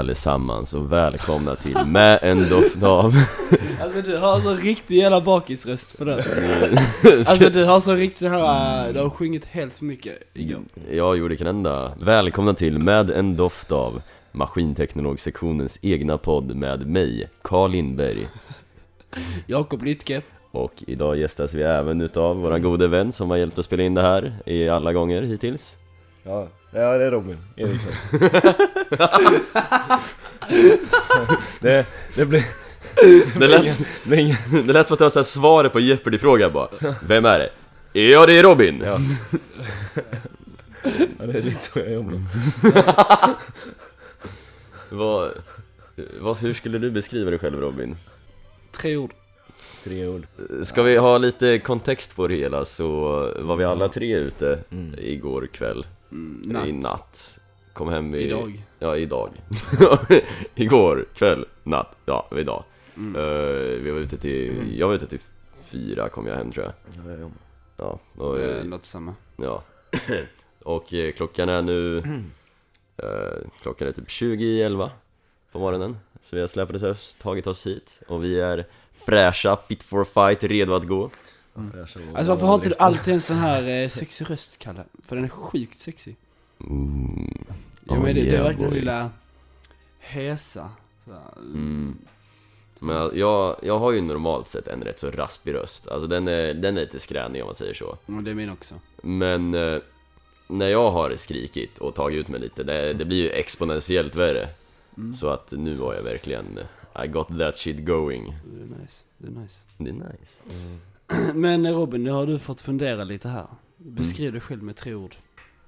Allesammans och välkomna till Med en doft av Alltså du har så riktig jävla bakisröst för det Alltså du har så riktigt så här, äh, du har sjungit helt för mycket igår Ja, jo det kan hända. Välkomna till Med en doft av Maskinteknologsektionens egna podd med mig, Carl Lindberg. Jakob Lytke Och idag gästas vi även utav våran gode vän som har hjälpt oss spela in det här i alla gånger hittills. Ja, ja det är Robin Eriksson det, det blir... Det lät, det lät som att det var svaret på Jeopardy-frågan bara Vem är det? Ja, det är Robin! Ja. ja, det är lite så jag jobbar Vad, vad, hur skulle du beskriva dig själv Robin? Tre ord Tre ord Ska vi ha lite kontext på det hela så var vi alla tre ute Mm. igår kväll, natt. i natt. Kom hem vid... Idag. Ja, idag. Igår kväll, natt, ja, idag. Mm. Eh, Vi var ute till, jag var ute till fyra kom jag hem tror jag. Ja, jag jobbar. Ja, och, eh, Låter samma. Ja. Och eh, klockan är nu eh, Klockan är typ 20 i 11 på morgonen. Så vi har släpat oss, tagit oss hit och vi är fräscha, fit for fight, redo att gå Fräscha och- Alltså varför har inte du alltid en sån här eh, sexig röst Kalle? För den är sjukt sexig mm. Ja Oh, men det, det är yeah, verkligen boy. lilla Hesa sådär. Mm. Men jag- jag, har ju normalt sett en rätt så raspig röst Alltså den är, den är lite skränig om man säger så Men det är min också Men eh, när jag har skrikit och tagit ut mig lite, det, det blir ju exponentiellt värre mm. Så att nu var jag verkligen, I got that shit going Det är nice, det är nice Det är nice Mm. Men Robin, nu har du fått fundera lite här. Beskriv dig själv med tre ord.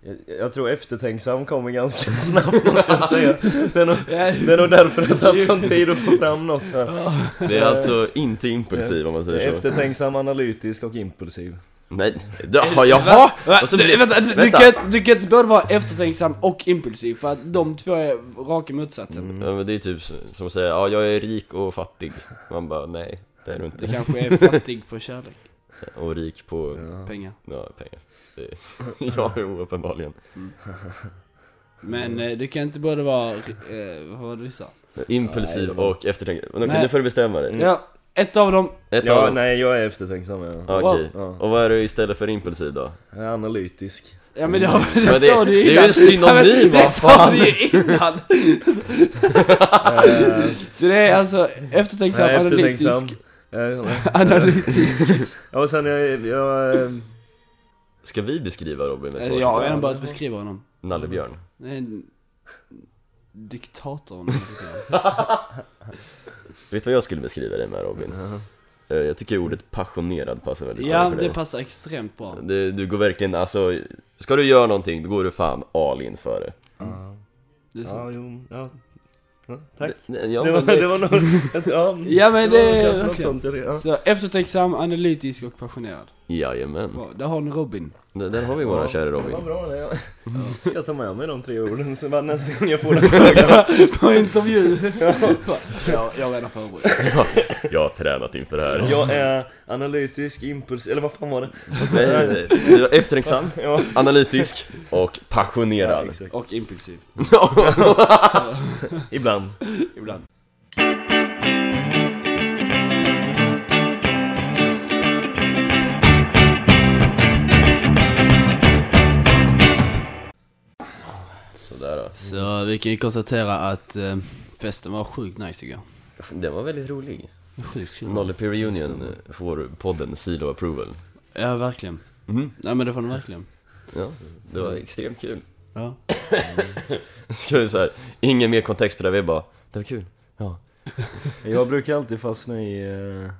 Jag, jag tror eftertänksam kommer ganska snabbt måste jag säga. Det är nog, det är nog därför det har tagit sån tid att få fram något här. Det är alltså inte impulsiv om man säger så. Eftertänksam, analytisk och impulsiv. Nej, ja, jaha! Så Du, blir- vänta, du, vänta. kan, inte- du kan inte både vara eftertänksam och impulsiv för att de två är raka motsatsen. Ja, men det är typ som att säga, ja jag är rik och fattig. Man bara, nej det är du Du inte kanske är fattig på kärlek, Och rik på, ja. pengar. Ja pengar. Det, Ja, jo uppenbarligen. Men eh, du kan inte både vara, eh, vad var det vi sa? Impulsiv Nej, och eftertänksam, okej nu får du bestämma dig. Ja, ett av dem, Ett ja, av nej jag är eftertänksam ja. Ja, Okej, Ja. och vad är du istället för impulsiv då? Jag är analytisk. Ja men det, har- det, Men det- sa du ju det är ju innan. synonym, Ja, vad Det sa fan? du ju innan! Så det är alltså eftertänksam, är analytisk, analytisk. Ja och sen jag, jag, eh, Ska vi beskriva Robin? Eh, Jag har börjat beskriva honom. Nallebjörn Det är en diktator Vet du vad jag skulle beskriva dig med Robin? Eh, Jag tycker ordet passionerad passar väldigt bra Ja, det dig. passar extremt bra. Det, Du går verkligen, alltså Ska du göra någonting, då går du fan all in för det. Ja, Det är ja, sant. jo, ja. Ja Tack det, ja, det, var, men det, det var nog, ja, Ja, men det- något okej. sånt, ja. Så eftertänksam, analytisk och passionerad Jajamän, där har ni Robin. Där, där har vi våran kära Robin. Bra det, jag ska jag ta med mig de tre orden? Så bara nästa gång jag får den frågan. På intervju! jag, jag är redan förberedd Jag har tränat inför det här. Jag är analytisk, impuls, eller vad fan var det? Nej, eftertänksam, Ja, analytisk och ja, passionerad exakt. Och impulsiv. Ibland. Ibland Sådär då. Så vi kan ju konstatera att eh, festen var sjukt nice igår Den var väldigt rolig. Sjukt kul. Nolle P Reunion får podden Seal of Approval. Ja, verkligen. Mhm. Nej men det var den verkligen. Ja, det var extremt kul. Ja. Ska vi säga, ingen mer kontext på det, vi bara Det var kul, ja. Jag brukar alltid fastna i eh,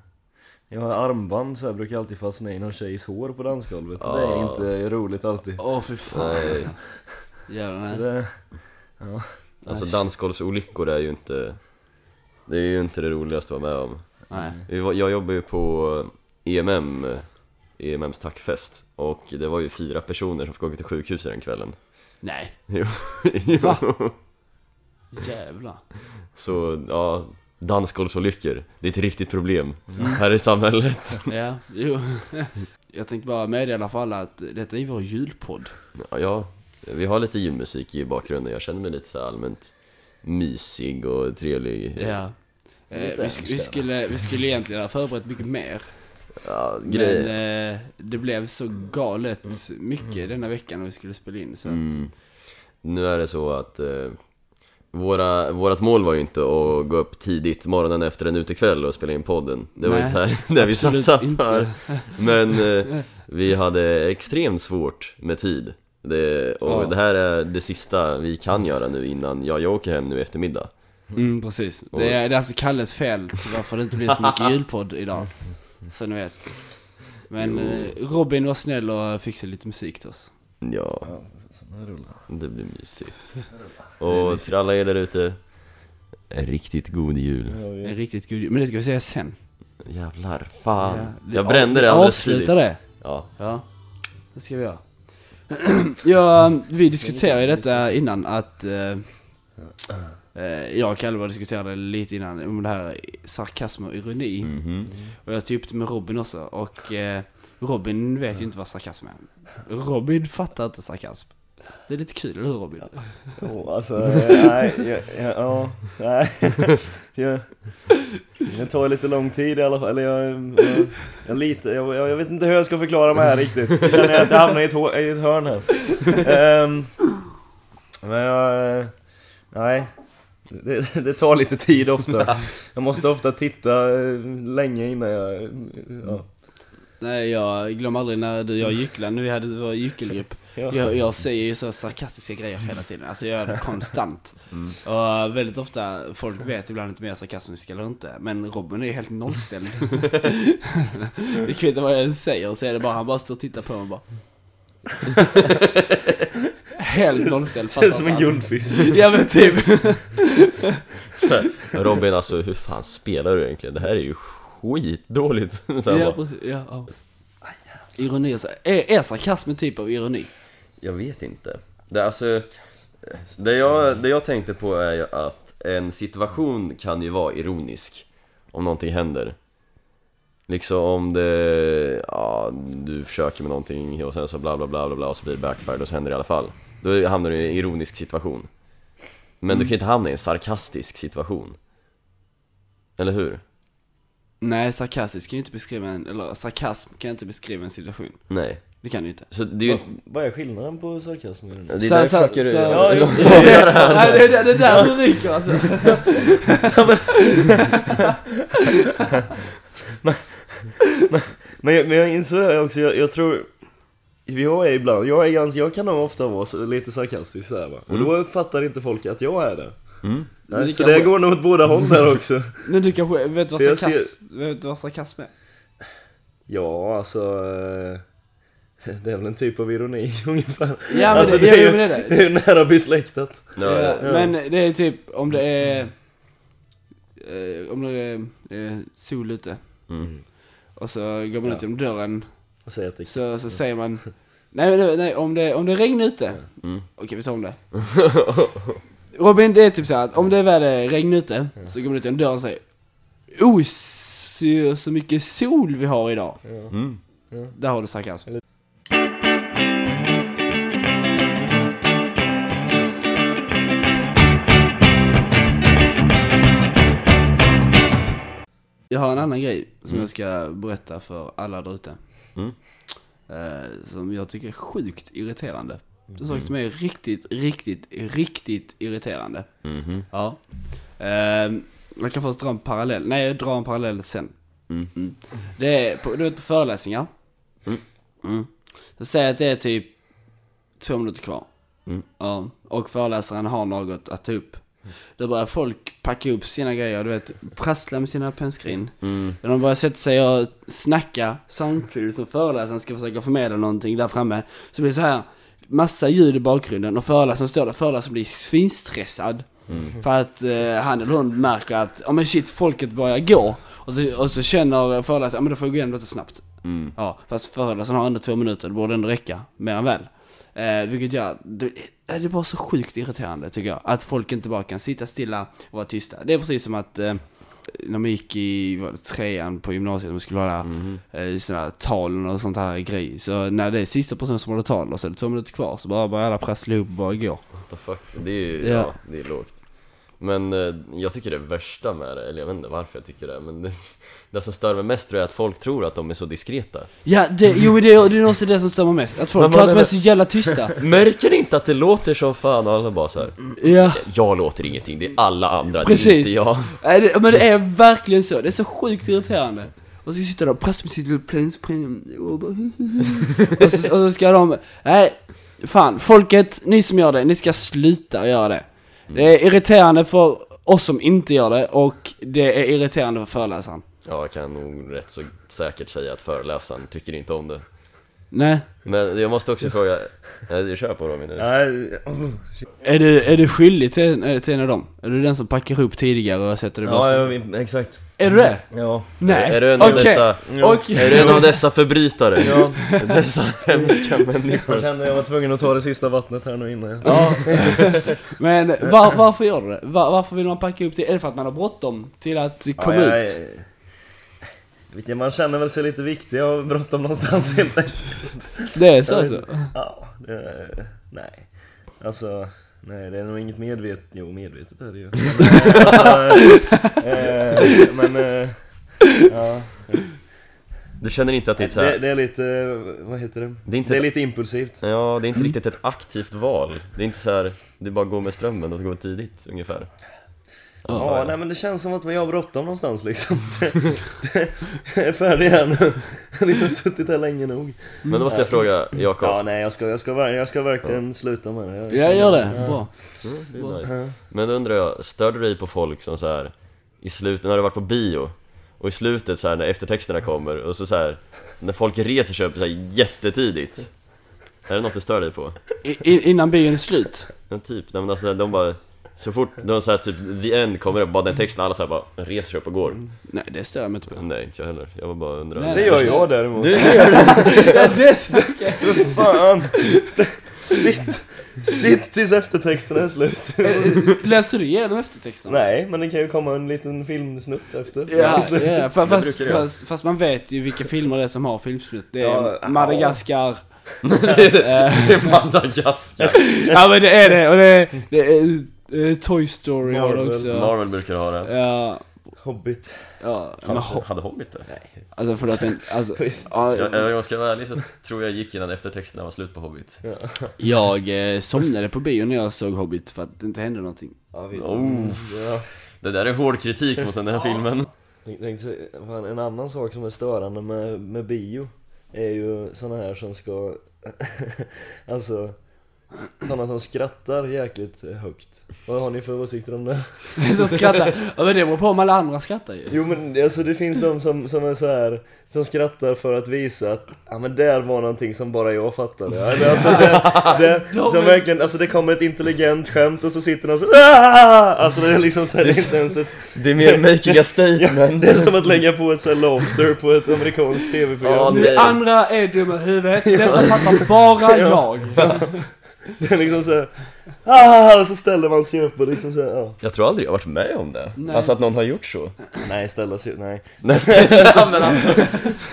Jag har armband så jag brukar alltid fastna i någon tjejs hår på dansgolvet. Och det är Ah. inte roligt alltid. Åh fy fan. Nej. Jävlar Så det, Alltså dansgolvsolyckor är ju inte Det är ju inte det roligaste att vara med om. Nej. Vi var- Jag jobbar ju på EMM EMMs tackfest. Och det var ju fyra personer som fick åka till sjukhuset den kvällen. Nej. Jo, Va? jo. Jävlar. Så ja, dansgolvsolyckor. Det är ett riktigt problem här i samhället. Ja, jo. Jag tänkte bara meddela för alla att detta är vår julpodd. Ja, ja, vi har lite julmusik i bakgrunden Jag känner mig lite så allmänt mysig och trevlig. Ja. Eh, vi, sk- vi, skulle, vi skulle egentligen ha förberett mycket mer. Ja, grejer. Men eh, det blev så galet mycket denna veckan när vi skulle spela in. Så att, Mm. Nu är det så att eh, våra, vårat mål var ju inte att gå upp tidigt morgonen efter en utekväll och spela in podden Det var ju Nej, inte här det vi satsade för Men eh, vi hade extremt svårt med tid det, Och Ja. det här är det sista vi kan göra nu innan jag, jag åker hem nu i eftermiddag Mm, precis. Det är, det är alltså Kalles fel varför det inte blir så mycket julpodd idag. Så ni vet. Men Jo. eh, Robin var snäll och fixade lite musik till oss. Ja, det blir mysigt Och till alla er där ute En riktigt god jul En riktigt god Men det ska vi säga sen. Jävlar, fan Ja, Jag brände det alldeles för tidigt Avsluta det. Ja, Ja, det ska vi göra. ja, vi diskuterade ju detta innan att eh, eh, jag och Kalle diskuterade lite innan om det här sarkasm och ironi. mhm Och jag tog upp det med Robin också och eh, Robin vet ju inte vad sarkasm är. Robin fattar inte sarkasm. Det är lite kul, eller hur Robin? Ja, alltså, nej, ja, ja, ja, nej. Jag, det tar lite lång tid i alla fall, eller jag, jag, jag, lite, jag, jag vet inte hur jag ska förklara mig här riktigt. Jag känner att jag hamnar i ett, i ett hörn här. Ehm, men jag, nej. Det, det tar lite tid ofta. Jag måste ofta titta eh, länge innan jag, ja. Nej, jag glömmer aldrig när du och jag gycklade, när vi hade vår gyckelgrupp. Ja. Jag, jag säger ju så sarkastiska grejer hela tiden, alltså jag gör det konstant. Mm. Och väldigt ofta, folk vet ibland inte om jag är sarkastisk eller inte, men Robin är helt nollställd. det kvittar vad jag än säger, så är det bara, han bara står och tittar på mig och bara... helt nollställd, fattar Som en guldfisk. Ja men typ. Robin alltså hur fan spelar du egentligen? Det här är ju skitdåligt så ja, bara, precis, ja, ja. Ironi och så. Är, är sarkasm en typ av ironi? Jag vet inte det, alltså, det, jag, det jag tänkte på är ju att en situation kan ju vara ironisk Om någonting händer Liksom om det, ja, du försöker med någonting och sen så bla bla bla bla bla och så blir det backfire och så händer det i alla fall Då hamnar du i en ironisk situation Men du kan inte hamna i en sarkastisk situation Eller hur? Nej, sarkastisk kan ju inte beskriva en, eller sarkasm kan inte beskriva en situation. Nej. Det kan du inte. Så det är ju... Vad, vad är skillnaden på sarkasm och ironi? Det är Så- där så- så- Ja, just det. Nej, det, det, det där du ryker alltså. Men, jag- men jag inser det här också, jag, jag tror jag är ibland, jag är ganska, jag kan nog ofta vara så, lite sarkastisk såhär va Och då uppfattar inte folk att jag är det Mm. Men Nej, Så det går nog åt båda håll där också Men du kanske vet vad För jag sarkasm, vet du vad sarkasm är? Ja alltså eh, Det är väl en typ av ironi ungefär Ja men Alltså, det, det är ja, ju- men det är det. Det är ju nära besläktat Ja, Ja, ja. Men det är typ om det är, eh, om det är eh, sol ute Mm. och så går man ut genom dörren Och säger att så, så säger man Nej, nej, nej om, det, om det regnar ute Mm. Okej vi tar om det Robin det är typ så här att om det väl är regn ute så går man ut genom dörren och säger Oh, så, mycket sol vi har idag ja. Mm. Där har du sarkasm Jag har en annan grej som Mm. jag ska berätta för alla där ute. Mm. Eh, som jag tycker är sjukt irriterande. En sak som är riktigt, riktigt, riktigt irriterande. Mhm. Ja. Eh, jag kan först dra en parallell. Nej, jag drar en parallell sen. Mm. Det är på, du vet på föreläsningar. Mm. Mm. Så säg att det är typ två minuter kvar. Mm. Ja. Och föreläsaren har något att ta upp. Då börjar folk packa upp sina grejer, du vet, prassla med sina pennskrin. Mm. De börjar sätta sig och snacka samtidigt som föreläsaren ska försöka förmedla någonting där framme. Så blir det så här massa ljud i bakgrunden och föreläsaren står där, föreläsaren blir svinstressad. Mm. För att eh, han eller hon märker att, ja men shit, folket börjar gå. Och så, och så känner föreläsaren, ja men då får jag gå igenom detta snabbt. Mm. Ja, fast föreläsaren har ändå två minuter, det borde ändå räcka, mer än väl. Eh, vilket gör, det, det är bara så sjukt irriterande tycker jag. Att folk inte bara kan sitta stilla och vara tysta. Det är precis som att eh, när man gick i det, trean på gymnasiet och man skulle hålla Mhm. eh, sådana tal och sånt här grej. Så när det är sista personen som håller tal och så är det två minuter kvar så bara börjar alla prassla ihop och bara gå. What the fuck? Det är ju, Ja. ja. det är lågt Men eh, jag tycker det värsta med det, eller jag vet inte varför jag tycker det Men det, det som stör mig mest tror jag är att folk tror att de är så diskreta Ja, det, jo det, är- det är nog också det som stämmer mest. Att folk Men vad är menar- så jävla tysta. Märker ni inte att det låter som fan och alla bara så här. Ja. Jag låter ingenting, det är alla andra, det är Precis. inte jag Nej, det, men det är verkligen så. Det är så sjukt irriterande. Och så sitter de och pressar med sitt lilla och bara och så, och så ska de, nej, fan, folket, ni som gör det, ni ska sluta göra det. Det är irriterande för oss som inte gör det och det är irriterande för föreläsaren. Ja, jag kan nog rätt så säkert säga att föreläsaren tycker inte om det Nej. Men jag måste också fråga, nej du kör på Robin nu Nej, Är du, är du skyldig till, till en av dem? Är du den som packar ihop tidigare och sätter det ja, ja, exakt. Är du det? Ja. Nej. Är du en av Okej. dessa, Ja. Okej. är du en av dessa förbrytare? Ja, Dessa hemska jag människor kände jag var tvungen att ta det sista vattnet här nu innan. Ja. Men var, varför gör du det? Var, varför vill man packa upp det? Är det för att man har bråttom till att komma ja, jag, ut? Man känner väl sig lite viktig och bråttom någonstans helt enkelt. Det är så alltså? Ja, det, nej. Alltså, nej det är nog inget medvetet, jo medvetet är det ju. Men, alltså, eh, men eh, ja. Du känner inte att det är ett så Det, det är lite, vad heter det? Det är inte det är ett- lite impulsivt. Ja, det är inte riktigt ett aktivt val Det är inte så här, du bara går med strömmen och går tidigt ungefär Ja, nej men det känns som att vi har bråttom någonstans liksom. Jag är färdig här nu. Jag har liksom suttit här länge nog. Men då måste jag fråga Jakob Ja, nej jag ska, jag ska, jag ska verkligen sluta med det. Jag, Jag gör det, bra. Mm, det är nice. Ja. Men då undrar jag, stör du dig på folk som så här i slutet, när du varit på bio och i slutet så här när eftertexterna kommer och så, så här när folk reser sig upp så här jättetidigt Är det något du stör dig på? I, i- innan bion är slut? Ja, typ, nej men alltså de bara så fort de så här, typ the end kommer upp, bara den texten, alla så här bara reser sig upp och går Nej, det stör mig inte på. Nej, inte jag heller, jag var bara undrar Nej. Det gör jag däremot. Du gör det? Ja, det. Fan! Sitt! Sitt tills eftertexten är slut. Läste du igenom eftertexten? Nej, men det kan ju komma en liten filmsnutt efter. Ja, ja, fa- fast, göra. fast, fast man vet ju vilka filmer det är som har filmslut. Det är Ja, ja. Madagaskar. Det är Madagaskar Ja men det är det, och det är, det är eh, Toy Story har det Marvel. också. Marvel brukar ha det Ja, Hobbit. ja, men, Hade, ho- hade Hobbit det? Nej. alltså förlåt men, alltså, ja, Jag, jag, ska vara ärlig så tror jag gick innan eftertexterna var slut på Hobbit jag eh, somnade på bio när jag såg Hobbit för att det inte hände någonting. Ja, vi, Oh. ja. Det där är hård kritik mot den här filmen Jag tänkte säga, fan, en annan sak som är störande med, med bio är ju såna här som ska, alltså, såna som skrattar jäkligt högt. Vad har ni för åsikter om det? Så skrattar, ja men det beror på om alla andra skrattar ju. Jo men alltså det finns de som, som är så här som skrattar för att visa att, ja men där var någonting som bara jag fattade. Ja, det, alltså det, det, De som är- verkligen, alltså det kommer ett intelligent skämt och så sitter de så "Ah!" Alltså det är liksom så här, det är inte ens ett, Det är mer making a statement det är som att lägga på ett så här laughter på ett amerikanskt tv-program. Ja, Ni nej. andra är dumma i huvudet, detta fattar bara jag. Det är liksom såhär, ah, och så ställer man sig upp och liksom såhär, ja. Jag tror aldrig jag varit med om det Nej. Alltså att någon har gjort så Nej, ställa sig nej. Nästan, ja, men alltså,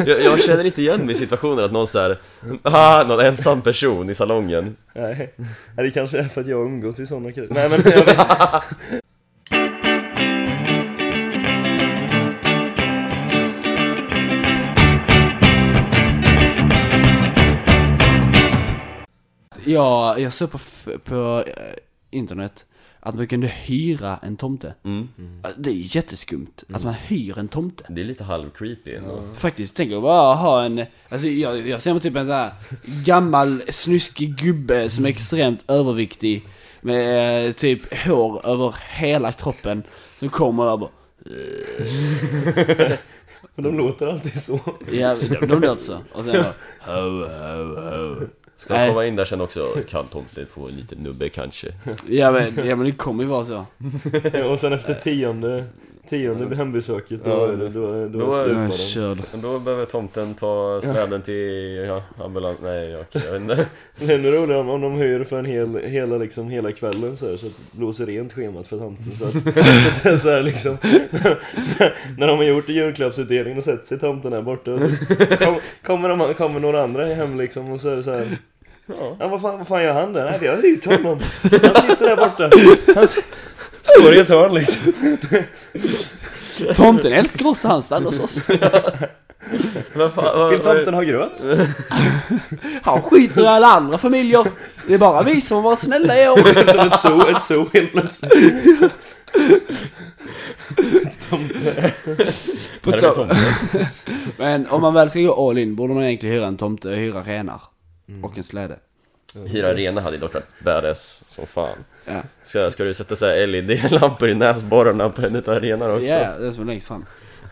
jag, jag känner inte igen mig i situationen att någon såhär, ah, någon ensam person i salongen Nej, Nej, det kanske är för att jag har umgåtts i sådana kretsar. Nej men jag vet Ja, jag såg på, på eh, internet att man kunde hyra en tomte. mm. Det är ju jätteskumt att man hyr en tomte. Det är lite halv creepy ändå Faktiskt, tänk att bara ha en, alltså jag, jag ser mig typ en sån här gammal snuskig gubbe som är extremt överviktig med eh, typ hår över hela kroppen som kommer och bara Men de låter alltid så. Ja, de, de låter så. Och sen bara ho, ho, ho. Ska Nej. jag komma in där sen också, kan tomten få en liten nubbe kanske? Ja men, ja men det kommer ju vara så. Och sen efter tionde, tionde hembesöket då Ja, är det, då, är- då, då är- stupar Jag körd. Då behöver tomten ta släden till, ja, ambulans, nej okej, jag vet inte. Det är roligare om, om de hyr för en hel, hela, liksom, hela kvällen så, här, så att det blåser rent schemat för tomten så att, så att så här, liksom. När de har gjort julklappsutdelningen och sett sig tomten här borta så kom, kommer, de, kommer några andra hem liksom och så är det så här. Ja, vad fan, vad fan gör han där? Nej vi har hyrt honom Han sitter där borta. Han Står i ett hörn liksom. Tomten älskar oss, han stannar hos oss. Vad fan, vad, Vill tomten ha gröt? Han skiter i alla andra familjer. Det är bara vi som har varit snälla i år. Som ett zoo, ett zoo helt plötsligt. På tomten. Men om man väl ska gå all in borde man egentligen hyra en tomte, hyra renar. Och en släde. Hyra rena hade dock varit badass som fan. Ja, Ska, ska du sätta så här LED-lampor i näsborrarna på en utav arenorna också? ja det är som längst fram.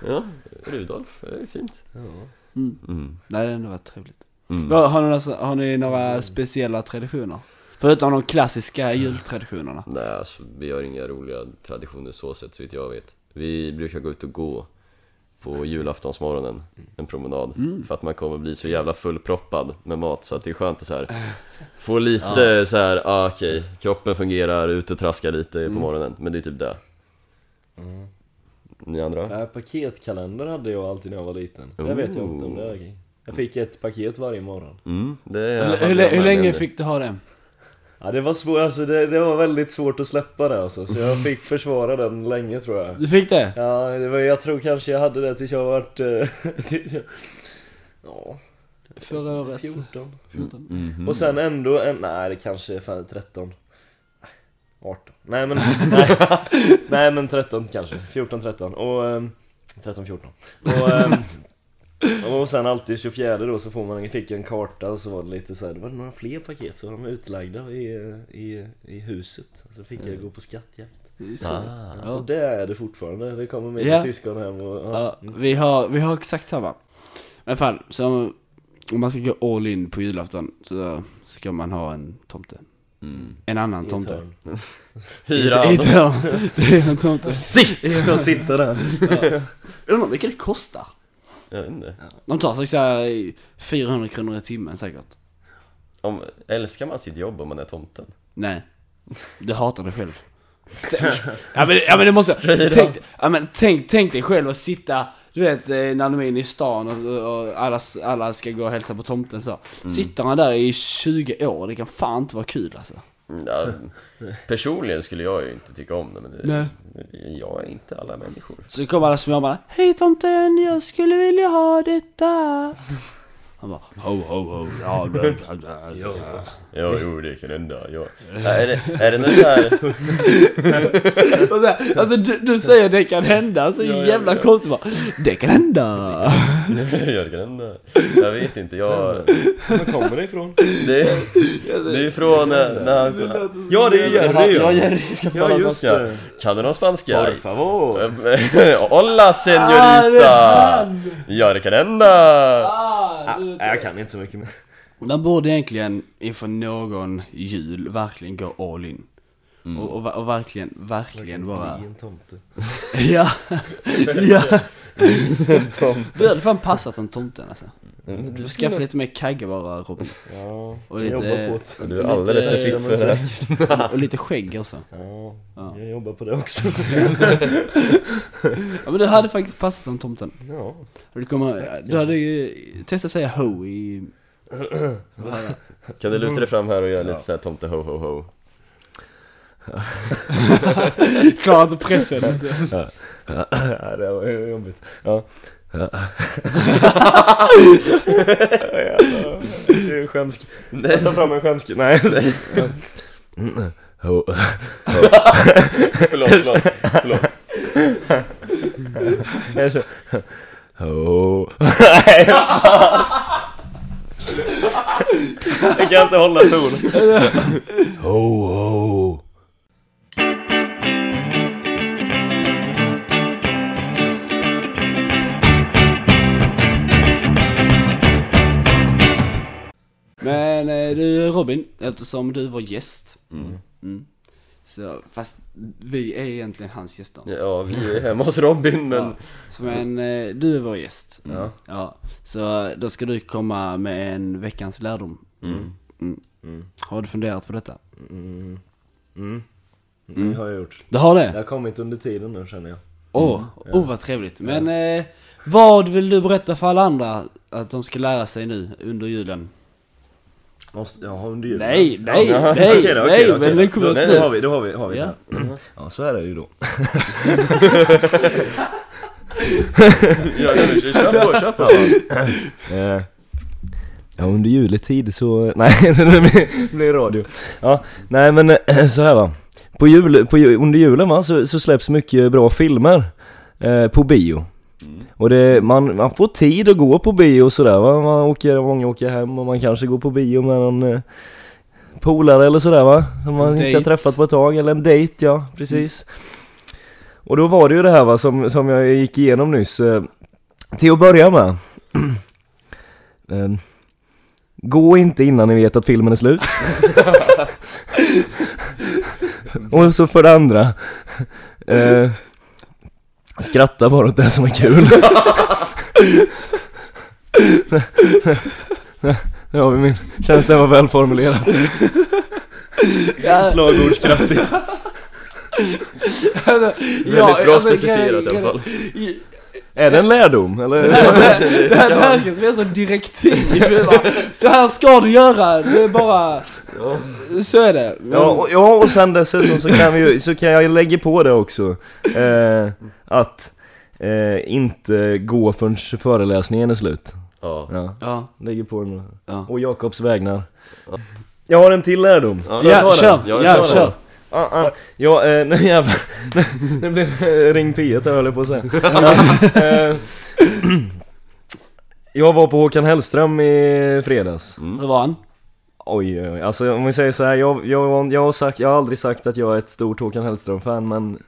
Ja, Rudolf, det är fint. Mm. Mm. Nej, det ändå varit trevligt. Mm. Har, ni några, har ni några speciella traditioner? Förutom de klassiska jultraditionerna. Nej, alltså, vi har inga roliga traditioner så sett, så vitt jag vet. Vi brukar gå ut och gå på julaftonsmorgonen, en promenad. För att man kommer bli så jävla fullproppad med mat så att det är skönt att så här, få lite så här, ah, okej, kroppen fungerar, ut och traska lite på morgonen. Men det är typ det. Ni andra? Ja, paketkalender hade jag alltid när jag var liten. Vet jag inte om det är okej. Jag fick ett paket varje morgon. Mm, det Hur, hade hur, hur med länge fick du ha det? Ja det var svårt, alltså det, det var väldigt svårt att släppa det alltså. Så jag fick försvara den länge tror jag. Du fick det? Ja, det var, jag tror kanske jag hade det tills jag vart... eh, Ja, Förra året? 14. 14. Mhm. Och sen ändå en, nej det kanske är fan 13 18 Nej men, nej, nej men 13 kanske, 14, 13 och ehm, 13, 14 och, och sen alltid 24 då så får man, fick en karta och så var det lite så här, det var några fler paket så var de utlagda i, i, i huset Så fick jag gå på skattjakt Ah. Ja. Och det är det fortfarande, det kommer mina Ja. syskon hem och ja. Ja, vi har, vi har exakt samma. Alla fall, så om man ska gå all in på julafton så ska man ha en tomte. Mm. En annan i tomte. Hyra I ett hörn. Det är en tomte. Sitt! Ska sitta där Undrar hur mycket det kostar. Jag vet inte. De tar så här 400 kronor i timmen säkert. Om, älskar man sitt jobb om man är tomten? Nej. Du hatar dig själv. Tänk, ja, men, ja men det måste tänk, ja, men tänk, tänk dig själv att sitta Du vet eh, när de är inne i stan och, och alla, alla ska gå och hälsa på tomten så Sitter han där i 20 år, det kan fan inte vara kul alltså Ja, personligen skulle jag ju inte tycka om det, men det, jag är inte alla människor. Så kommer alla småbarn Hej tomten, jag skulle vilja ha detta Han bara ho ho ho ja, bla, bla, bla, ja. Ja, jo, det kan hända. Ja. Är det, är det något så här... Och så här, Alltså du, du säger det kan hända så Ja, ja, jävla ja. konstigt bara Det kan hända Ja, det kan hända. Jag vet inte, jag... Var kommer det ifrån? Det, det är från när, när han sa... Ja det är Jerry Ja, ju! Jerry ska Ja prata just spanska. det! Kan du någon spanska? Por favor! Hola Ah, det är! Ja, det kan hända! Ah, jag kan inte så mycket mer. Man borde egentligen inför någon jul verkligen gå all in. Och, och, och verkligen, verkligen bara... Bli en tomte. Ja, ja. Du hade fan passat som tomten alltså. Du får skaffa lite mer kagge bara Robin. Ja, Och jag lite- jobbar på det. Du är alldeles för fit för det. Och lite skägg också. Ja, Ja. jag jobbar på det också. Ja men du hade faktiskt passat som tomten. Ja. Du, kommer, du hade ju testat att säga ho i... Kan du luta dig fram här och göra lite såhär tomte ho ho ho? Klarar inte pressen. ja, det var jobbigt. Ja. Ja. Det är skämsk... Nej. Ta fram en skämsk... Nej. Ho. Förlåt, förlåt, förlåt. Jag kör... Ho. Nej, fan. Jag kan inte hålla ton. Ho, ho. Du Robin, eftersom du var gäst. Mm. Mm. Så, fast vi är egentligen hans gäster. Ja, vi är hemma hos Robin men... Ja. Men eh, du är vår gäst. Ja. Ja. Så då ska du komma med en veckans lärdom. Mm. Mm. Mm. Har du funderat på detta? Mm. Mm. Mm. Det har jag gjort. Du har Det det? har kommit under tiden nu känner jag. Åh, ja. oh, vad trevligt. Men eh, vad vill du berätta för alla andra att de ska lära sig nu under julen? Måste, ja, under julen. Nej, nej, Ja. nej, Okej då, okej nej, okej men då. det kommer Nej, ut då har nu. vi, då har vi, har vi Ja. det. här. Ja, så är det ju då. Ja, kör på, kör på! Eh, Ja, under juletid så... Nej, det blir, radio. Ja, nej men eh, så här va. På jul, på, under julen va, så, så släpps mycket bra filmer eh, på bio. Och det, man, man får tid att gå på bio och sådär va. Man åker, många åker hem och man kanske går på bio med någon eh, polare eller sådär va. Som man inte har träffat på ett tag, eller en dejt ja, precis. Och då var det ju det här va som, som jag gick igenom nyss. Eh, till att börja med. eh, gå inte innan ni vet att filmen är slut. och så för det andra. Eh, skratta bara åt det som är kul. Det har vi min. Känns att det var välformulerat. Slagordskraftigt. Väldigt bra specificerat i alla fall. Är det en lärdom eller? Det här, det här, det här känns mer som direktiv. Så här ska du göra. Det är bara... Så är det. Men, Ja, och, ja och sen dessutom så kan vi ju, så kan jag lägga på det också eh, Att eh, inte gå förrän föreläsningen är slut Ja. Ja, ja, lägger på den ja. Och Jakobs vägnar Jag har en till lärdom Ja, Ja, ta den. kör. Jag Ja, tar den. kör. Ah, ah, ja, eh, nej jävlar Det blev eh, ring P1 här höll jag på att säga eh, Jag var på Håkan Hellström i fredags Mm. Hur var han? Oj, oj. Alltså om vi säger så här, jag, jag, jag, har sagt, jag har aldrig sagt att jag är ett stort Håkan Hellström-fan men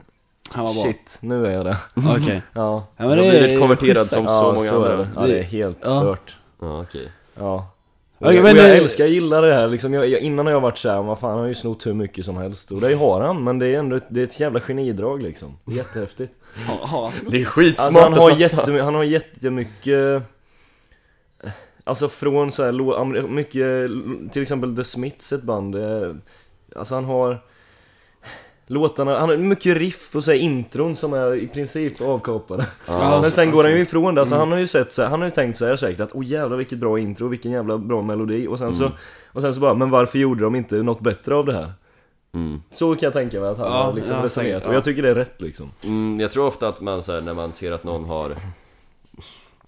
Han var bra. shit, nu är jag det. Okej. Ja, Ja, men Du har blivit konverterad som så ja många är andra. det. Ja, det är helt Ja. stört. Ja, okej. Ja. Jag, men jag det- älskar, jag gillar det här liksom, jag, jag, innan har jag varit såhär, vad fan han har ju snott hur mycket som helst och det har han, men det är ändå ett, det är ett jävla genidrag liksom. Jättehäftigt. Han Det är Alltså skitsmart han att har, jättemy, han har jättemycket Alltså från så här, mycket, till exempel The Smiths ett band eh, Alltså han har Låtarna, han har mycket riff och så här, intron som är i princip avkapade Ja, Men sen går han ju ifrån det, alltså han har ju sett så här, han har ju tänkt så här säkert att åh jävlar vilket bra intro, vilken jävla bra melodi. Och sen så Och sen så bara, men varför gjorde de inte något bättre av det här? Mm. Så kan jag tänka mig att han Ja, har liksom ja, resonerat. Säkert, och ja. jag tycker det är rätt liksom. Mm, jag tror ofta att man så här, när man ser att någon har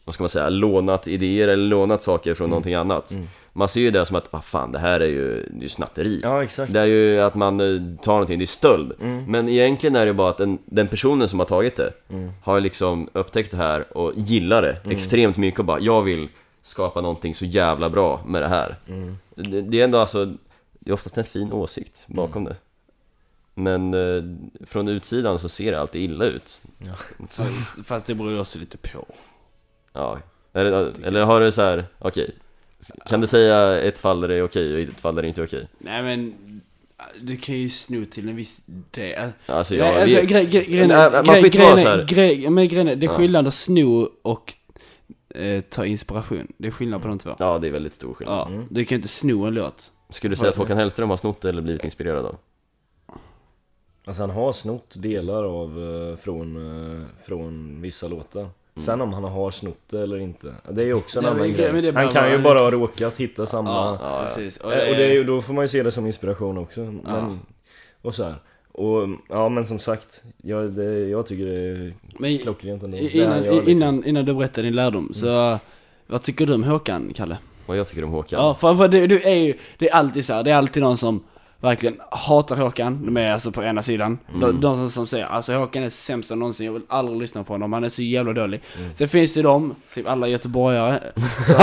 vad ska man säga, lånat idéer eller lånat saker från någonting annat. Mm. Man ser ju det som att, vad fan, det här är ju, det är ju snatteri. Ja exakt. Det är ju att man eh, tar någonting, det är stöld. Mm. Men egentligen är det bara att den, den personen som har tagit det Mm. Har liksom upptäckt det här och gillar det extremt mycket och bara, jag vill skapa någonting så jävla bra med det här. Mm. det, det är ändå alltså, det är oftast en fin åsikt bakom det. Men eh, från utsidan så ser det alltid illa ut. Så, fast det beror ju också lite på. Ja, eller, eller har du så här, okej Kan du säga ett fall där det är okej och ett fall där det inte är okej? Nej men, du kan ju sno till en viss del. Alltså Nej, jag alltså, vet gre- gre- grejen Nej, är- man får gre- inte vara grejen är- här. gre- Men grejen är, det är skillnad att sno och eh, ta inspiration. Det är skillnad på de två. Ja, det är väldigt stor skillnad Ja, du kan ju inte sno en låt. Skulle du säga att Håkan Hellström har snott eller blivit inspirerad av? Alltså han har snott delar av eh, från, eh, från vissa låtar Sen om han har snott det eller inte, det är ju också en Nej, annan grej men det är bara- Han kan ju bara ha råkat hitta samma Ja, Ja, ja. precis. och, det, och det är, ju- då får man ju se det som inspiration också men. Och så här. Och ja men som sagt, jag, det, jag tycker det är Men klockrent ändå innan, liksom. innan, innan du berättar din lärdom, så vad tycker du om Håkan, Kalle? Vad jag tycker om Håkan? Ja, för, för du, du är ju, det är alltid så här, det är alltid någon som verkligen hatar Håkan, de är alltså på ena sidan. De, de som, som säger alltså Håkan är sämsta någonsin, jag vill aldrig lyssna på honom, han är så jävla dålig. Sen finns det de, typ alla göteborgare, som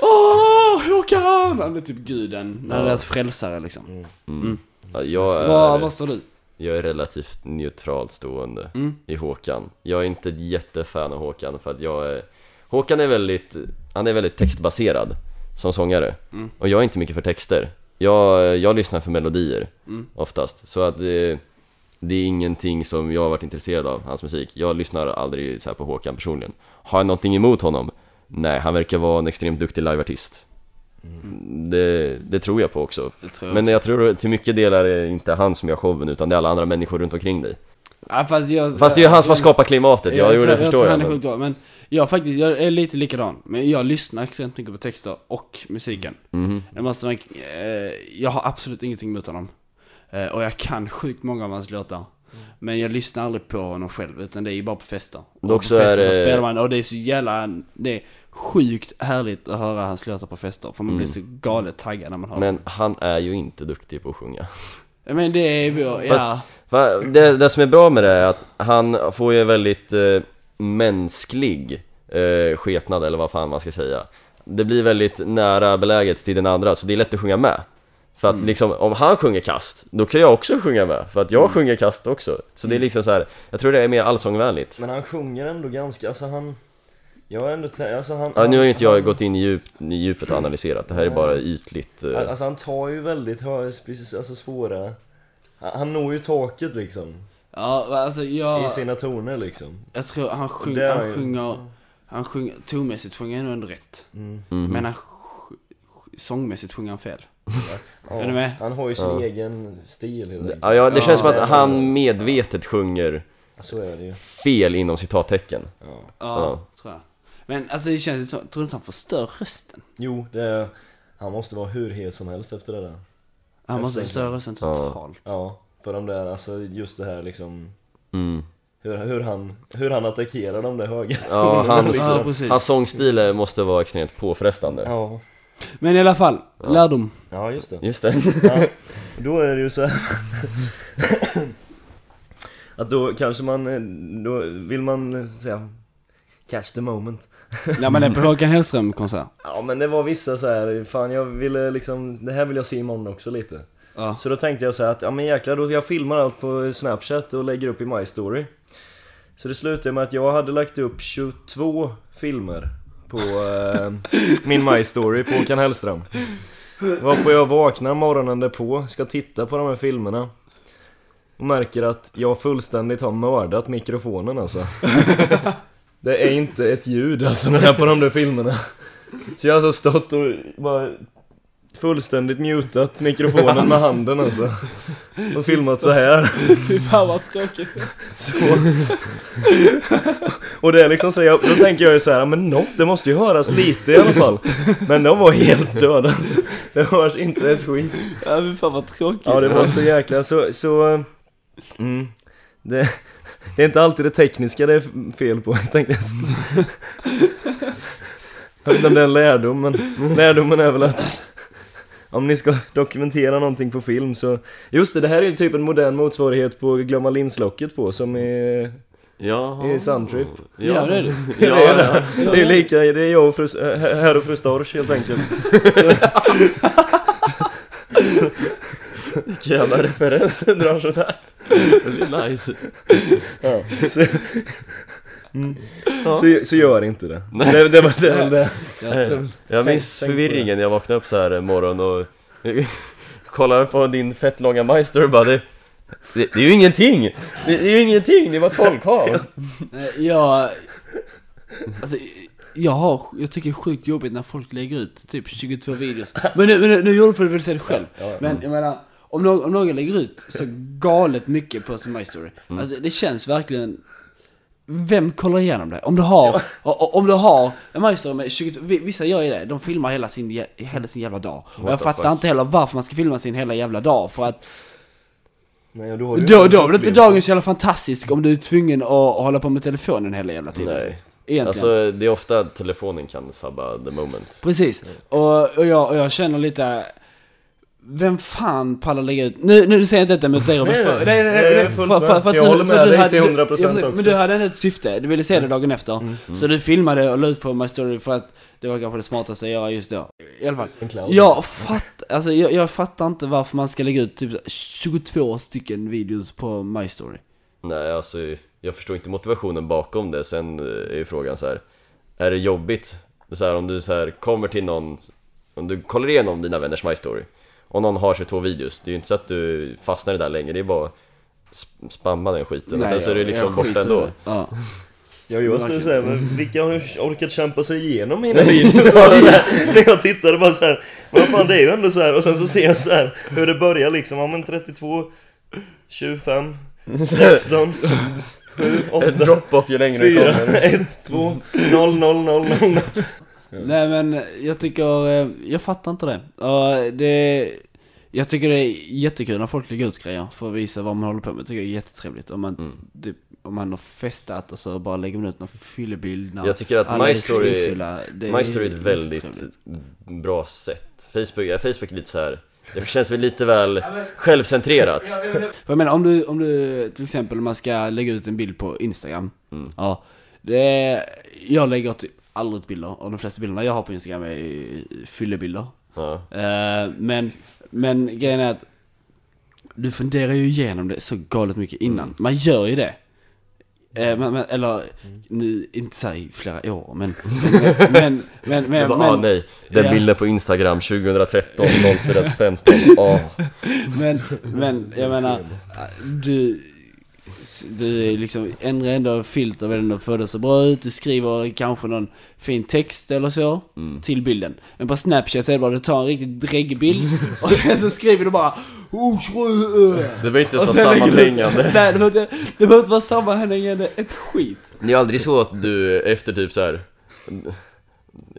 Åh, Håkan! Han är typ guden, Ja. deras frälsare liksom. Mm. Ja, jag, Vad, är, vad står du? jag är relativt neutralt stående Mm. i Håkan Jag är inte ett jättefan av Håkan för att jag är Håkan är väldigt, han är väldigt textbaserad som sångare Mm. Och jag är inte mycket för texter Jag, jag lyssnar för melodier Mm. oftast. Så att det, det är ingenting som jag har varit intresserad av, hans musik. Jag lyssnar aldrig så här på Håkan personligen. Har jag någonting emot honom? Nej, han verkar vara en extremt duktig liveartist. Det, det tror jag på också. Jag Men jag tror till mycket delar är inte han som gör showen utan det är alla andra människor runt omkring dig Ja, fast, jag, Fast det är ju han som har skapat klimatet, ja, jo tror- det förstår tror jag. han är men- sjukt bra, men jag faktiskt, jag är lite likadan. Men jag lyssnar extremt mycket på texter och musiken. Mhm. Det måste man, eh, jag har absolut ingenting emot honom. Eh, och jag kan sjukt många av hans låtar. Men jag lyssnar aldrig på honom själv, utan det är ju bara på fester. Och på fester det- spelar man, och det är så jävla, det är sjukt härligt att höra hans låtar på fester. För man blir så galet taggad när man hör Men han är ju inte duktig på att sjunga. Men det är Fast- ja. Va, det, det som är bra med det är att han får ju en väldigt eh, mänsklig eh, skepnad, eller vad fan man ska säga. Det blir väldigt nära beläget till den andra, så det är lätt att sjunga med. För att liksom, om han sjunger kast, då kan jag också sjunga med, för att jag sjunger kast också. Så det är liksom så här, jag tror det är mer allsångvänligt. Men han sjunger ändå ganska, alltså han... Jag har ändå alltså han... Ja, nu har ju inte jag han, gått in i, djup, i djupet och analyserat, det här är bara ytligt. Eh, Alltså han tar ju väldigt hö, alltså svåra... Han, når ju taket liksom, Ja, alltså i jag, sina toner liksom. jag tror han, sjung, han ju- sjunger, han sjunger, tonmässigt sjunger han ändå rätt. Mm. mhm. Men han, sångmässigt sjunger han fel. Ja, Är du med? Han har ju sin Ja. egen stil helt enkelt. Ja, ja, det Ja, känns som att han medvetet sjunger Så är det ju. fel inom citattecken. Ja. Ja, Ja. tror jag. Men alltså det känns som, tror du inte han förstör rösten? Jo, det är, han måste vara hur het som helst efter det där. Han måste förstöra rösten Ja. totalt. Ja, för de där, alltså just det här liksom Mm. hur, hur, han, hur han attackerar de där höga Ja, hans. Ja, precis. hans sångstil måste vara extremt påfrestande. Ja, Men i alla fall, lärdom. ja just det. Just det. Ja, då är det ju så här. Att då kanske man, eh, då vill man eh, säga Catch the moment. När man är på Håkan Hellström konsert. Ja men det var vissa så här, fan jag ville liksom, det här vill jag se imorgon också lite. Ja. Så då tänkte jag så här att, ja men jäklar, då jag filmar allt på snapchat och lägger upp i My Story. Så det slutade med att jag hade lagt upp 22 filmer på eh, min My Story på Håkan Hellström. Varpå jag vaknar morgonen därpå, ska titta på de här filmerna. Och märker att jag fullständigt har mördat mikrofonen alltså Det är inte ett ljud alltså med här på de där filmerna Så jag har alltså stått och bara fullständigt mutat mikrofonen med handen alltså Och filmat så här Fy fan vad tråkigt. så. Och det är liksom så, jag, då tänker jag ju så här, men något, det måste ju höras lite i alla fall Men de var helt döda alltså. Det hörs inte ett skit Ja fy fan vad tråkigt. Ja det var så jäkla, så, så mm, det, det är inte alltid det tekniska det är fel på, tänkte jag Jag vet inte om det är en lärdom, men lärdomen är väl att om ni ska dokumentera någonting på film så Just det, det här är ju typ en modern motsvarighet på glömma linslocket på som är Ja. I Suntrip. Ja, det är det. Ja, det, är ja. det. det är lika, det är jag och fru, herr och fru Storch helt enkelt Vilken jävla referens den drar sådär. Väldigt nice. ja. så, mm. så, så gör inte det Det, det var det, var det. Eh, Jag minns förvirringen när jag vaknade upp så här en morgon och kollade på din fett långa majster och bara det, det, det är ju ingenting! Det, det är ju ingenting, det var ett folkhav! Jag... Alltså, jag har, jag tycker det är sjukt jobbigt när folk lägger ut typ 22 videos. Men nu, men nu, nu gjorde du för att du vill se det själv. Ja, Men jag menar, om någon, om någon lägger ut så galet mycket på sin My Story. Mm. Alltså det känns verkligen... Vem kollar igenom det? Om du har, om du har en Story med 22, vi- vissa gör ju det, de filmar hela sin, hela sin jävla dag. Och jag fattar fuck? inte heller varför man ska filma sin hela jävla dag, för att Nej, då, då, då väl inte dagen så jävla fantastisk om du är tvungen att, att hålla på med telefonen hela jävla tiden. Nej, Egentligen. alltså det är ofta telefonen kan sabba the moment. Precis. Och, och, jag, och jag känner lite... Vem fan pallar lägga ut... Nu, nu säger jag inte detta mot dig Robert. Nej, för- nej, nej, för- med. för- för att Jag du- håller för med dig hade- till 100% ja, precis, också. Men du hade ändå ett syfte, du ville se det dagen efter. Mm. Så du filmade och la ut på My Story för att det var kanske det smartaste att göra just då. I alla fall. Jag fattar, alltså jag, jag fattar inte varför man ska lägga ut typ 22 stycken videos på My Story. Nej, alltså jag förstår inte motivationen bakom det. Sen eh, är ju frågan så här. Är det jobbigt? Så här, om du så här kommer till någon, om du kollar igenom dina vänners My Story och någon har 22 videos, det är ju inte så att du fastnar i det där länge, det är bara sp- spamma den skiten. Och sen så är det liksom borta ändå. Ja. Ja, jag skulle säga, men vilka har orkat kämpa sig igenom mina videos? När jag tittade bara så här, vad fan det är ju ändå så här. Och sen så ser jag så här hur det börjar liksom, ja men 32, 25, 16 7 Ett 8 drop-off ju längre du 4 kommer. 1 2 0 0 0 0 Nej men jag tycker, eh, jag fattar inte det. Det jag tycker det är jättekul när folk lägger ut grejer för att visa vad man håller på med. Jag tycker det är jättetrevligt. Om man, Mm. typ, om man har festat och så bara lägger man ut någon fyllebild. Jag tycker att My är Story, My Story är ett väldigt bra sätt Facebook, ja, Facebook är lite så här. det känns väl lite väl självcentrerat jag menar om du, om du till exempel om man ska lägga ut en bild på Instagram. Mm. Ja. Det jag lägger typ aldrig bilder och de flesta bilderna jag har på Instagram är fyllebilder. ja. Eh, men, men grejen är att du funderar ju igenom det så galet mycket innan. Mm. Man gör ju det. Eh, men, men, eller, nu, inte så här i flera år, men... Men, men, men, men, bara, men, ah, nej, den ja. bilden på Instagram 2013, 0415, ah. men, men jag menar, du... Du är liksom, ändrar ändå filter, ändå få det så bra ut, du skriver kanske någon fin text eller så Mm. till bilden. Men på Snapchat så är det bara, du tar en riktigt dräggig bild och sen så skriver du bara oh, uh, Det behöver inte vara sammanhängande Nej, det behöver inte, det behöver inte vara sammanhängande ett skit. Det är aldrig så att du efter typ så här.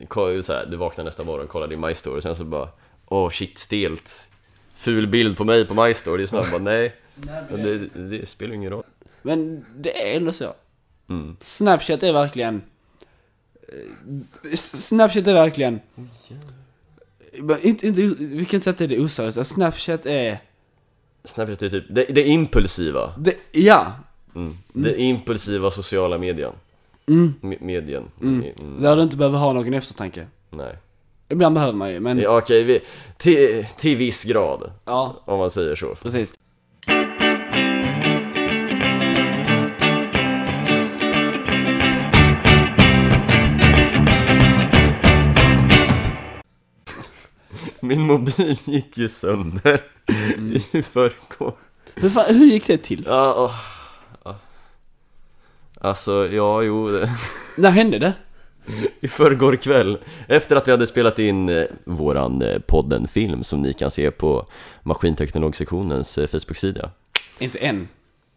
ko- så här, Du vaknar nästa morgon, kollar din My Story och sen så bara Åh shit, stelt Ful bild på mig på My Story, det är snabbt bara nej Men det, det spelar ingen roll Men det är ändå så. mm. Snapchat är verkligen... eh, Snapchat är verkligen... Men Inte, inte, vi kan inte säga att det är oseriöst. Snapchat är... Snapchat är typ, det, det är impulsiva Det, ja! mm. Det är impulsiva sociala medien Mm. Me- Medien Mm. Mm. Där du inte behöver ha någon eftertanke. Nej Ibland behöver man ju, men... Ja, ja, Okej, vi, till, till viss grad Om man säger så precis. Min mobil gick ju sönder i förrgår Hur, fan, hur gick det till? Ja, åh. ja. Alltså, ja, jo, det. När hände det? i förrgår kväll Efter att vi hade spelat in eh, våran eh, podden-film som ni kan se på Maskinteknologsektionens eh, Facebook-sida Inte än.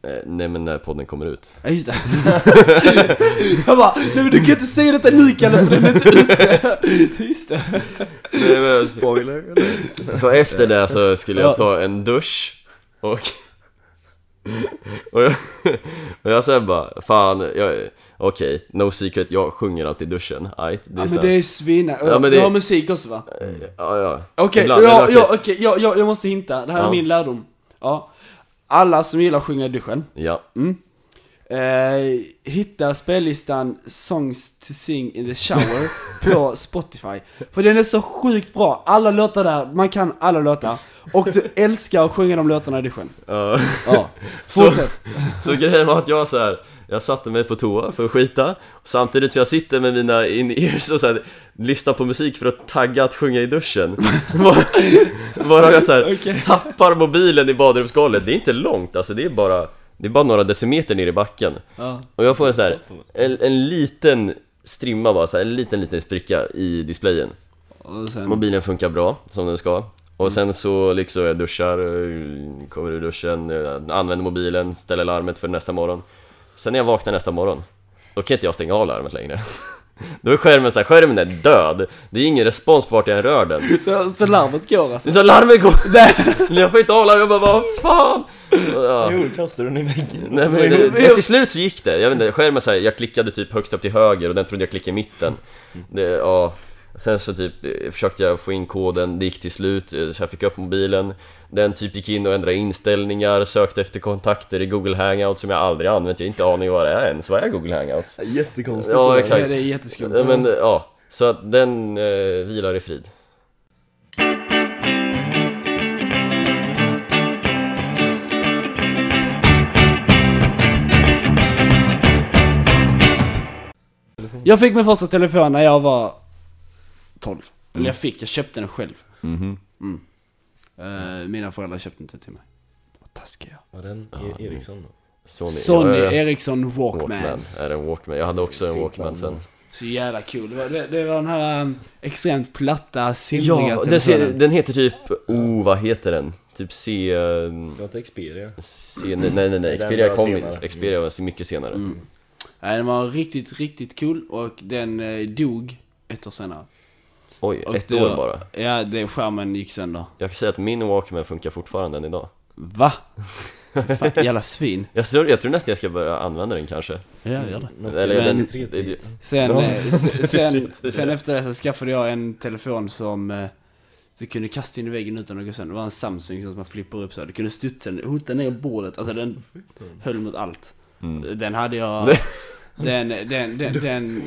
Eh, Nej men när podden kommer ut Ja, just det. jag bara, nej men du kan inte säga detta nu Kalle för den är inte ute. Just det. Nej, men, Spoiler? Så efter det så skulle jag Ja. ta en dusch och och jag, och jag sen bara, fan, jag, okej, no secret, jag sjunger alltid i duschen, det är Ja men det är svina. Ja, men Du det- har musik också va? Ja, ja Okej, Ibland, ja, ja, okej, ja, ja, jag måste hinta. Det här är Ja. min lärdom. Ja. Alla som gillar att sjunga i duschen. Ja, Mm. Eh, hitta spellistan Songs to sing in the shower på Spotify. För den är så sjukt bra. Alla låtar där, man kan alla låtar. Och du älskar att sjunga de låtarna i duschen. ja Ja, Så- fortsätt. Så grejen var att jag så här, jag satte mig på toa för att skita. Samtidigt som jag sitter med mina in-ears och så här, lyssnar på musik för att tagga att sjunga i duschen. Var- Varav jag så här, Okej. tappar mobilen i badrumsgolvet? Det är inte långt alltså, det är bara Det är bara några decimeter ner i backen. Ja. Och jag får en så här, en, en liten strimma bara så här, en liten liten spricka i displayen. Sen, Mobilen funkar bra, som den ska. Och sen så liksom jag duschar, eh, kommer ur duschen, eh, använder mobilen, ställer larmet för nästa morgon Sen när jag vaknar nästa morgon, då kan inte jag stänga av larmet längre Då är skärmen så här, skärmen är död Det är ingen respons på vart jag än rör den så, så larmet går alltså. Så larmet går! Jag får inte av larmet, jag bara vad fan! Ja. Jo, kastade den i väggen. Nej men det, det, till slut så gick det, jag vet inte, skärmen så här, jag klickade typ högst upp till höger och den trodde jag klickade i mitten det, ja, Sen så typ eh, försökte jag få in koden, det gick till slut, eh, så jag fick upp mobilen Den typ gick in och ändrade inställningar, sökte efter kontakter i Google Hangouts som jag aldrig använt, jag har inte aning vad det är ens, vad är Google Hangouts? Jättekonstigt. Ja, exakt. Ja, det är jätteskumt. Men ja, så att den eh, vilar i frid Jag fick min första telefon när jag var 12. Eller Mm. jag fick, jag köpte den själv. Mhm Eh, mina föräldrar köpte inte till mig. Vad taskiga. Var den Ja, E- Ericsson då? Sony, Sony ja, ja. Ericsson Walkman. Walkman, är en Walkman, jag hade också en Fint Walkman namn. sen Så jävla cool. Det var, det, det var den här um, extremt platta, silvriga Ja, den, ser, telefonen. den heter typ, oh vad heter den? typ C... eh, Det var inte Xperia. C nej nej nej, Den Xperia var kom senare. Xperia var mycket senare. Mm. Nej, den var riktigt, riktigt cool och den eh, dog ett år senare. Oj, Och ett det år bara. Ja, det skärmen gick sönder. Jag kan säga att min Walkman funkar fortfarande än idag. Va? Fan, jävla svin. Jag tror, jag tror nästan jag ska börja använda den kanske. Ja, gör det. Eller den, 3310. det- det- Sen, Ja. eh, sen, Shit. sen efter det så skaffade jag en telefon som eh, du kunde kasta in i väggen utan att gå sönder. Det var en Samsung som man flippar upp så här. Du kunde studsa den, hota ner bordet. Alltså den höll mot allt. mm. Den hade jag... Den, den, den, den...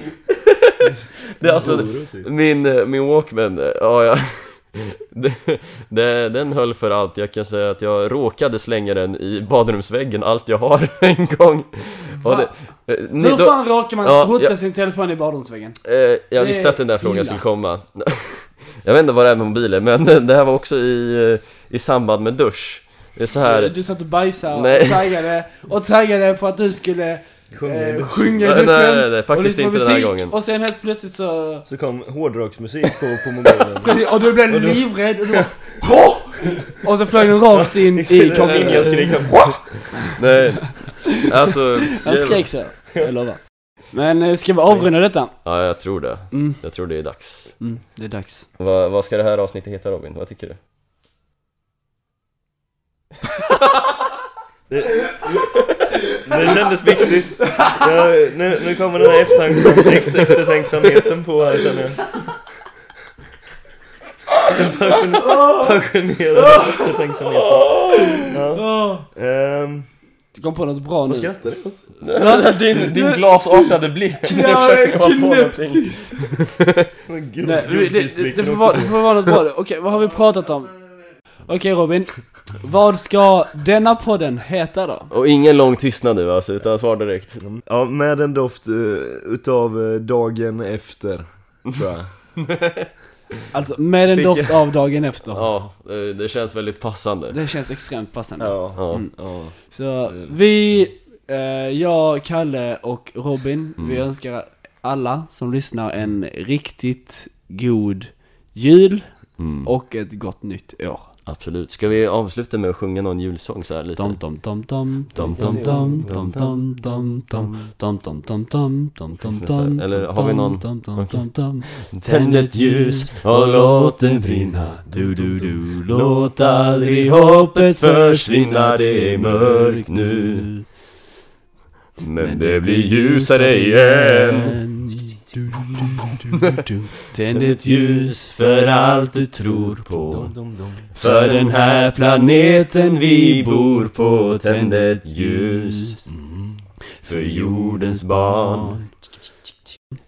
Det är alltså, typ. min, eh, min Walkman, eh, ja, ja. Det, det, den höll för allt, jag kan säga att jag råkade slänga den i badrumsväggen, allt jag har en gång och det, eh, ni, Hur då, fan råkar man Ja, hota ja. sin telefon i badrumsväggen? eh, Jag Det visste att den där frågan illa. skulle komma Jag vet inte vad det är med mobilen, men det här var också i, eh, i samband med dusch Det är så här Du satt och bajsade och taggade, och taggade för att du skulle Sjunga i eh, duschen. sjunga i duschen. nej, nej, nej, och faktiskt inte den här musik, gången Och sen helt plötsligt så... Så kom hårdrocksmusik på, på mobilen. Och du blev livrädd och du bara! Och så flög den rakt in i Ingen kameran. skrika Nej, alltså Han skrek så, jag lovar. Men eh, ska vi avrunda detta? Ja, jag tror det Mm, Jag tror det är dags mm, det är dags. vad, vad ska det här avsnittet heta Robin? Vad tycker du? Det, det kändes viktigt. Jag, nu, nu kommer den här eftertanksam, efter, eftertänksamheten på här känner jag. Passion, passionerad eftertänksamhet. Ja. Ehm, Du kom på något bra nu. vad skrattar du åt? din, din glasartade blick när jag försökte komma på någonting Nej, det, det, det, det, får vara, det får vara något bra. Okej, vad har vi pratat om? Okej Robin, vad ska denna podden heta då? Och ingen lång tystnad nu alltså, utan svar direkt Ja, med en doft uh, utav eh, dagen efter, tror jag. Alltså med en Fick doft av dagen efter. Ja, det, känns väldigt passande Det känns extremt passande. Ja. Ja, Mm. ja. Så vi, eh, jag, Kalle och Robin, vi Mm. önskar alla som lyssnar en riktigt god jul mm. och ett gott nytt år. Absolut Ska vi avsluta med att sjunga någon julsång så här lite? Dom dom dom dom dom dom dom dom dom dom dom dom dom dom dom dom dom dom Eller har vi någon? Tänd ett ljus och låt det brinna Du, du, du Låt aldrig hoppet försvinna Det är mörkt nu Men det blir ljusare igen Tänd ett ljus för allt du tror på. För den här planeten vi bor på Tänd ett ljus För jordens barn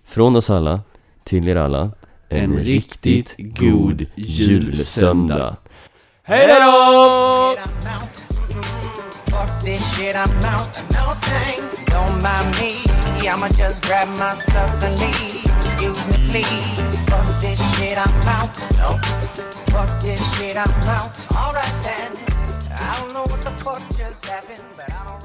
Från oss alla till er alla En riktigt god julsöndag Hej då! Fuck this shit, I'm out. No thanks, don't mind me. I'ma just grab my stuff and leave. Excuse me, please. Fuck this shit, I'm out. No. Fuck this shit, I'm out. Alright then. I don't know what the fuck just happened, but I don't.